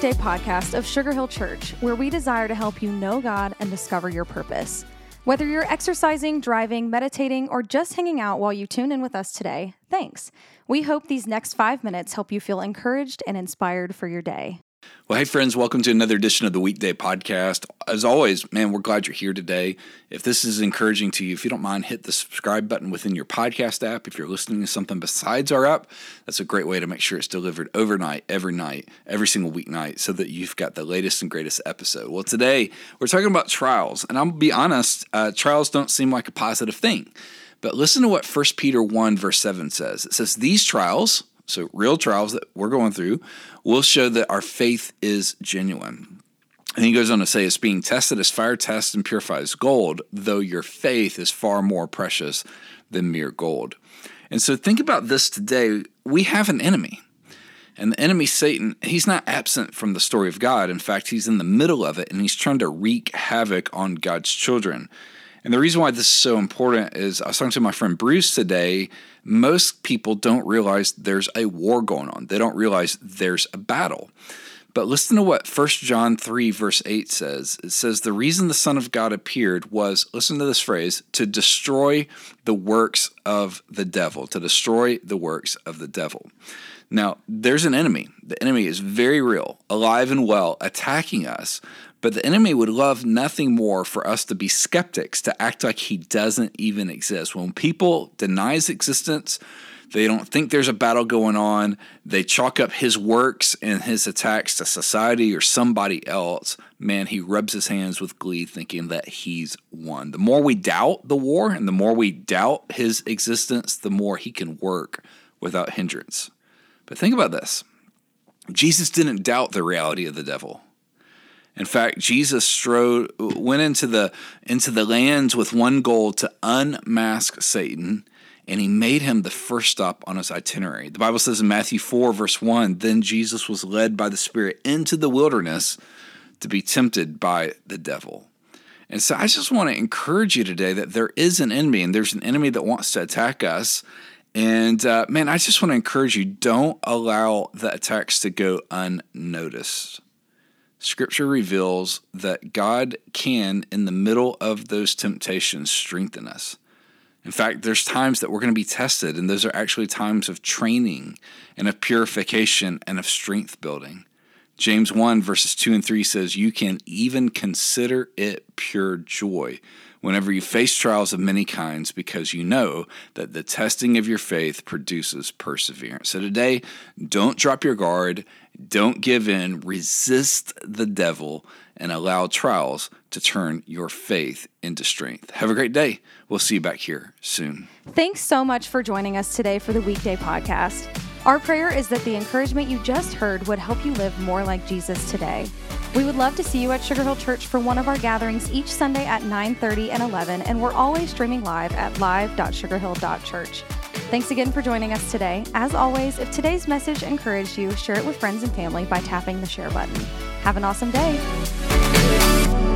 weekday podcast of Sugar Hill Church, where we desire to help you know God and discover your purpose. Whether you're exercising, driving, meditating, or just hanging out while you tune in with us today, thanks. We hope these next five minutes help you feel encouraged and inspired for your day. Well, hey, friends, welcome to another edition of the Weekday Podcast. As always, man, we're glad you're here today. If this is encouraging to you, if you don't mind, hit the subscribe button within your podcast app. If you're listening to something besides our app, that's a great way to make sure it's delivered overnight, every night, every single weeknight, so that you've got the latest and greatest episode. Well, today we're talking about trials, and I'll be honest, uh, trials don't seem like a positive thing. But listen to what 1 Peter 1, verse 7 says. It says, These trials, so real trials that we're going through, will show that our faith is genuine. And he goes on to say, it's being tested as fire tests and purifies gold, though your faith is far more precious than mere gold. And so think about this today. We have an enemy. And the enemy, Satan, he's not absent from the story of God. In fact, he's in the middle of it and he's trying to wreak havoc on God's children. And the reason why this is so important is I was talking to my friend Bruce today. Most people don't realize there's a war going on, they don't realize there's a battle. But listen to what 1 John 3, verse 8 says. It says, The reason the Son of God appeared was, listen to this phrase, to destroy the works of the devil, to destroy the works of the devil. Now, there's an enemy. The enemy is very real, alive and well, attacking us. But the enemy would love nothing more for us to be skeptics, to act like he doesn't even exist. When people deny his existence, they don't think there's a battle going on. They chalk up his works and his attacks to society or somebody else. Man, he rubs his hands with glee thinking that he's won. The more we doubt the war and the more we doubt his existence, the more he can work without hindrance. But think about this Jesus didn't doubt the reality of the devil. In fact, Jesus strode, went into the into the lands with one goal to unmask Satan, and he made him the first stop on his itinerary. The Bible says in Matthew 4, verse 1, then Jesus was led by the Spirit into the wilderness to be tempted by the devil. And so I just want to encourage you today that there is an enemy, and there's an enemy that wants to attack us. And uh, man, I just want to encourage you don't allow the attacks to go unnoticed. Scripture reveals that God can, in the middle of those temptations, strengthen us. In fact, there's times that we're going to be tested, and those are actually times of training and of purification and of strength building. James 1, verses 2 and 3 says, You can even consider it pure joy whenever you face trials of many kinds, because you know that the testing of your faith produces perseverance. So today, don't drop your guard, don't give in, resist the devil, and allow trials to turn your faith into strength. Have a great day. We'll see you back here soon. Thanks so much for joining us today for the weekday podcast. Our prayer is that the encouragement you just heard would help you live more like Jesus today. We would love to see you at Sugar Hill Church for one of our gatherings each Sunday at 9:30 and 11, and we're always streaming live at live.sugarhill.church. Thanks again for joining us today. As always, if today's message encouraged you, share it with friends and family by tapping the share button. Have an awesome day.